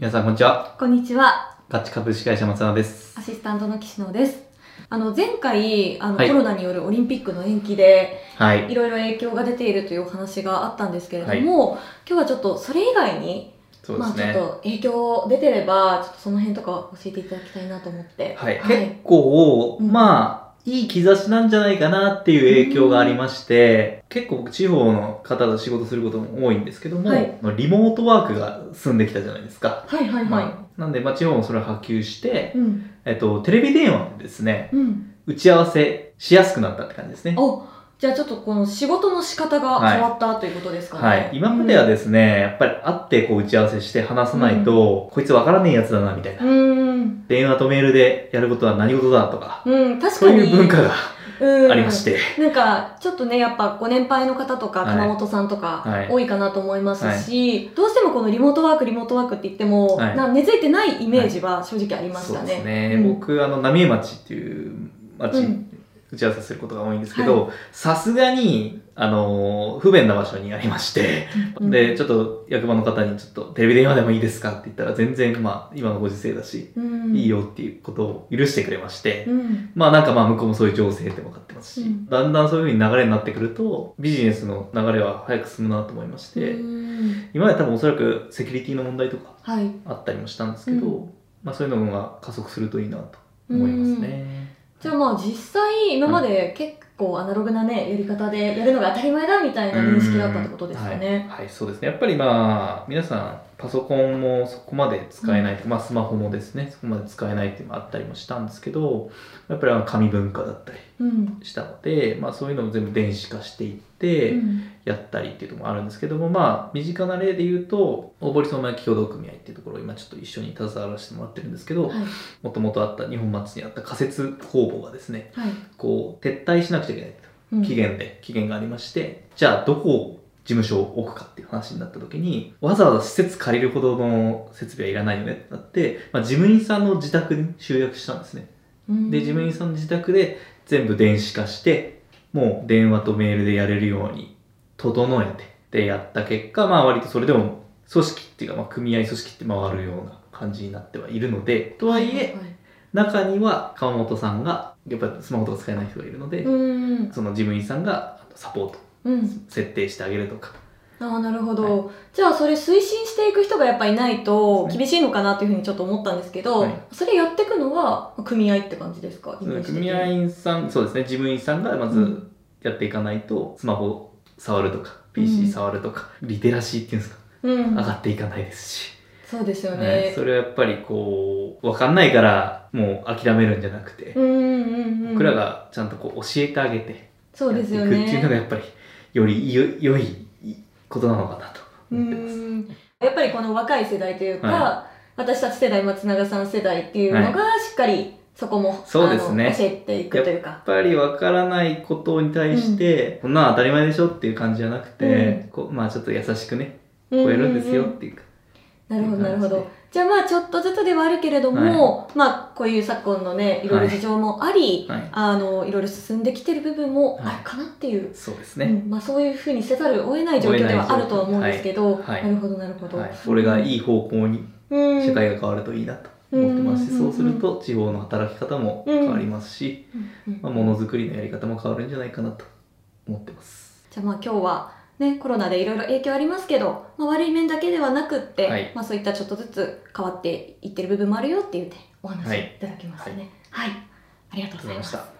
皆さんこんにちは。こんにちは。ガッチ株式会社松永です。アシスタントの岸野です。あの、前回、あの、はいコロナによるオリンピックの延期で、はい。いろいろ影響が出ているというお話があったんですけれども、今日はちょっとそれ以外に、まあちょっ。と影響出てれば、ちょっとその辺とか教えていただきたいなと思って。はい。結構、うんまあ、いい兆しなんじゃないかなっていう影響がありまして、結構僕地方の方と仕事することも多いんですけども、はいリモートワークが進んできたじゃないですか。はいはいはい。まあ、なんで、まあ、地方もそれを波及して、うん。えっと、テレビ電話でですね、うん。打ち合わせしやすくなったって感じですね。お、じゃあちょっとこの仕事の仕方が変わったということですかね。はい。今まではですね、やっぱり会ってこう打ち合わせして話さないと、こいつわからねえやつだな、みたいな。うん。うん。電話とメールでやることは何事だとか、うん、確そうかに。いう文化がうん。ありまして。なんか、ちょっとね、やっぱご年配の方とか、はい。熊本さんとかはい、多いかなと思いますし、どうしてもこのリモートワーク、リモートワークって言っても、はい。な根付いてないイメージは正直ありましそうたね。ですね。うん。僕、あの、浪江町っていう町にうん打ち合わせすることが多いんですけど、さすがに、あの、不便な場所にありまして、うんで、ちょっと役場の方にちょっとテレビ電話でもいいですかって言ったら全然、まあ、今のご時世だし、うんいい。よっていうことを許してくれまして、うん。まあなんかまあ向こうもそういう情勢って分かってますし、うんだんだんそういう風に流れになってくると、ビジネスの流れは早く進むなと思いまして、うん今まで多分おそらくセキュリティの問題とかはい。あったりもしたんですけど、うまあそういうのが加速するといいなと思いますね。じゃあまあ実際、今まで結構アナログなね、やり方でやるのが当たり前だみたいな認識だったってことですかね。はい、はい、そうですね。やっぱりまあ、皆さん、パソコンもそこまで使えない、まあスマホもですね、そこまで使えないっていうのがあったりもしたんですけど、やっぱり紙文化だったりうん。したので、まあそういうのを全部電子化していって、うんやったりっていうのもあるんですけども、まあ、身近な例で言うと、大堀相馬焼協同組合っていうところを今ちょっと一緒に携わらせてもらってるんですけど、はい。もともとあった日本松にあった仮設工房がですね、はい。こう、撤退しなくちゃいけないと。うん期限で、期限がありまして、じゃあどこを事務所を置くかっていう話になった時に、わざわざ施設借りるほどの設備はいらないよねってなって、まあ、事務員さんの自宅に集約したんですね。うんで、事務員さんの自宅で全部電子化して、もう電話とメールでやれるように整えて、で、やった結果、まあ割とそれでも組織っていうか、まあ組合組織って回るような感じになってはいるので、とはいえ、はい中には川本さんが、やっぱりスマホとか使えない人がいるので、うん。その事務員さんがサポート、うん。設定してあげるとか。ああ、なるほど。じゃあ、それ推進していく人がやっぱいないと厳しいのかなっていうふうにちょっと思ったんですけど、はいそれやっていくのは組合って感じですか？組合員さん、そうですね、事務員さんがまずうんやっていかないと、スマホ触るとか、うん PC 触るとか、リテラシーっていうんですか、うん上。がっていかないですし。そうですよはいね。それはやっぱりこう、わかんないからもう諦めるんじゃなくて、うんうんうん。僕らがちゃんとこう教えてあげて、そうですよやっていくっていうのがね。やっぱり、より良い良いことなのかなとう思ってます。ん。やっぱりこの若い世代というか、は私たち世代、松永さん世代っていうのが、しっかりそこも、そうですね教えていくというか。やっぱりわからないことに対して、こんなの当たり前でしょっていう感じじゃなくて、こうまあちょっと優しくね、こうやるんですよっていうか。なるほど、なるほど。じゃあまあちょっとずつではあるけれども、まあこういう昨今のね、いろい。ろ事情もあり、はい。あの、いろいろ進んできてる部分もあるかなっていう、そうですね。うんまあそういうふうにせざるを得ない状況ではあるとは思うんですけど、はい。はい。なるほど、なるほど。はい、これがいい方向にうん、社会が変わるといいなと思ってますし、うんそうすると地方の働き方も変わりますし、まあ、ものづくりのやり方も変わるんじゃないかなと思ってます。じゃあまあ今日はね、コロナでいろいろ影響ありますけど、まあ、悪い面だけではなくって、はいまあそういったちょっとずつ変わっていってる部分もあるよって言ってお話はいいただきましたね。はい。ありがとうございまありがとうございますした。